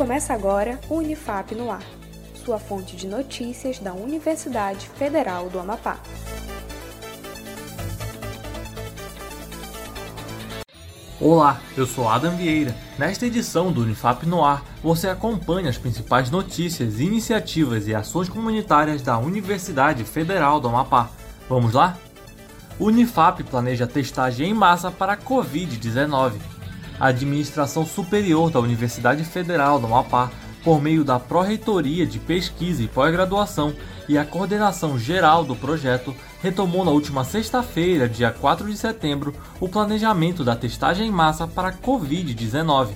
Começa agora o Unifap no Ar, sua fonte de notícias da Universidade Federal do Amapá. Olá, eu sou Adam Vieira. Nesta edição do Unifap no Ar, você acompanha as principais notícias, iniciativas e ações comunitárias da Universidade Federal do Amapá. Vamos lá? O Unifap planeja testagem em massa para a Covid-19. A Administração Superior da Universidade Federal do Amapá, por meio da Pró-Reitoria de Pesquisa e Pós-Graduação e a coordenação geral do projeto, retomou na última sexta-feira, dia 4 de setembro, o planejamento da testagem em massa para a Covid-19.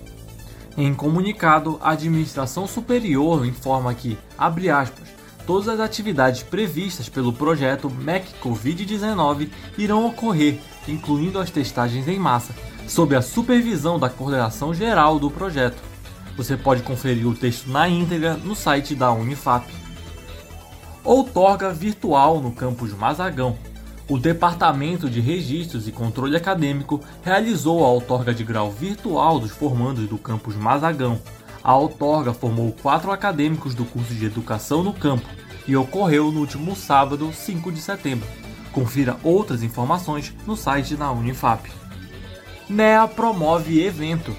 Em comunicado, a Administração Superior informa que, abre aspas, todas as atividades previstas pelo projeto MEC Covid-19 irão ocorrer, incluindo as testagens em massa, sob a supervisão da coordenação geral do projeto. Você pode conferir o texto na íntegra no site da Unifap. Outorga virtual no campus Mazagão. O Departamento de Registros e Controle Acadêmico realizou a outorga de grau virtual dos formandos do campus Mazagão, a outorga formou quatro acadêmicos do curso de Educação no Campo e ocorreu no último sábado, 5 de setembro. Confira outras informações no site da Unifap. NEA promove evento.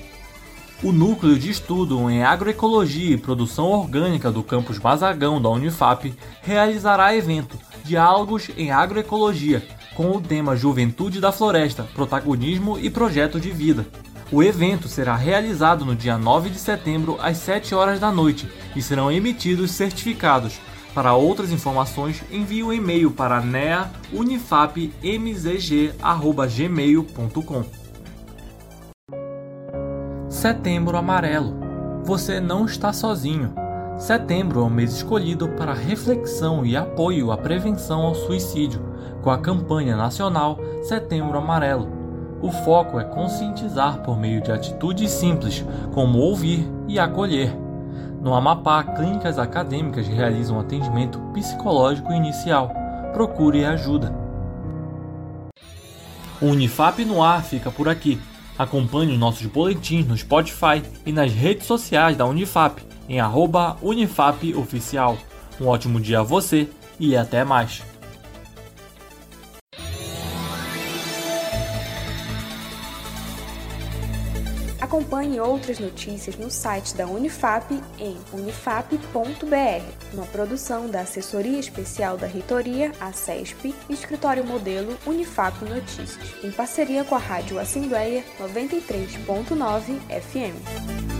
O Núcleo de Estudo em Agroecologia e Produção Orgânica do campus Mazagão da Unifap realizará evento Diálogos em Agroecologia, com o tema Juventude da Floresta, Protagonismo e Projeto de Vida. O evento será realizado no dia 9 de setembro às 7 horas da noite e serão emitidos certificados. Para outras informações, envie um e-mail para neaunifapmzg@gmail.com. Setembro Amarelo. Você não está sozinho. Setembro é o mês escolhido para reflexão e apoio à prevenção ao suicídio, com a campanha nacional Setembro Amarelo o foco é conscientizar por meio de atitudes simples, como ouvir e acolher. No Amapá, clínicas acadêmicas realizam atendimento psicológico inicial. Procure ajuda. O Unifap no ar fica por aqui. Acompanhe os nossos boletins no Spotify e nas redes sociais da Unifap em @unifapoficial. Um ótimo dia a você e até mais. Acompanhe outras notícias no site da Unifap em unifap.br, uma produção da Assessoria Especial da Reitoria, a CESP, e Escritório Modelo Unifap Notícias, em parceria com a Rádio Assembleia 93.9 FM.